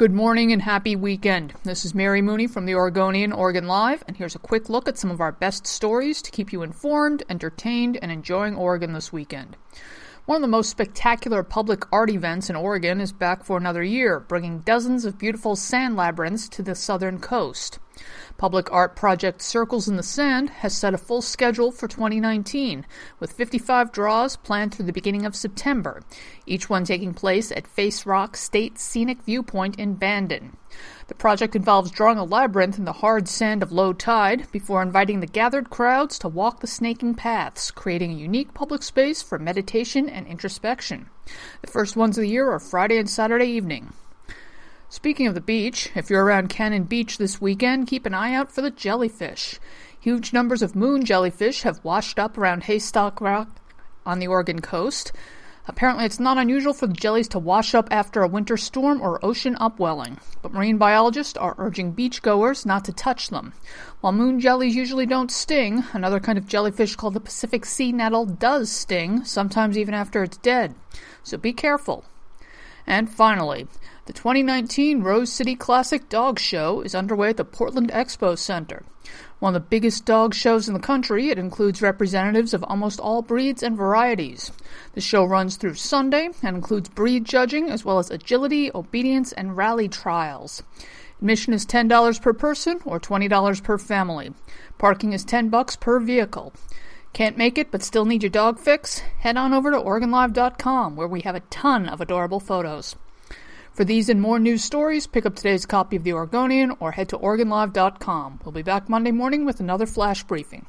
Good morning and happy weekend. This is Mary Mooney from the Oregonian Oregon Live, and here's a quick look at some of our best stories to keep you informed, entertained, and enjoying Oregon this weekend. One of the most spectacular public art events in Oregon is back for another year, bringing dozens of beautiful sand labyrinths to the southern coast. Public art project Circles in the Sand has set a full schedule for 2019, with 55 draws planned through the beginning of September, each one taking place at Face Rock State Scenic Viewpoint in Bandon. The project involves drawing a labyrinth in the hard sand of low tide before inviting the gathered crowds to walk the snaking paths, creating a unique public space for meditation and introspection. The first ones of the year are Friday and Saturday evening. Speaking of the beach, if you're around Cannon Beach this weekend, keep an eye out for the jellyfish. Huge numbers of moon jellyfish have washed up around Haystack Rock on the Oregon coast. Apparently, it's not unusual for the jellies to wash up after a winter storm or ocean upwelling, but marine biologists are urging beachgoers not to touch them. While moon jellies usually don't sting, another kind of jellyfish called the Pacific sea nettle does sting, sometimes even after it's dead. So be careful. And finally, the 2019 Rose City Classic Dog Show is underway at the Portland Expo Center. One of the biggest dog shows in the country, it includes representatives of almost all breeds and varieties. The show runs through Sunday and includes breed judging as well as agility, obedience, and rally trials. Admission is $10 per person or $20 per family. Parking is 10 bucks per vehicle. Can't make it but still need your dog fix? Head on over to OregonLive.com where we have a ton of adorable photos. For these and more news stories, pick up today's copy of The Oregonian or head to OregonLive.com. We'll be back Monday morning with another flash briefing.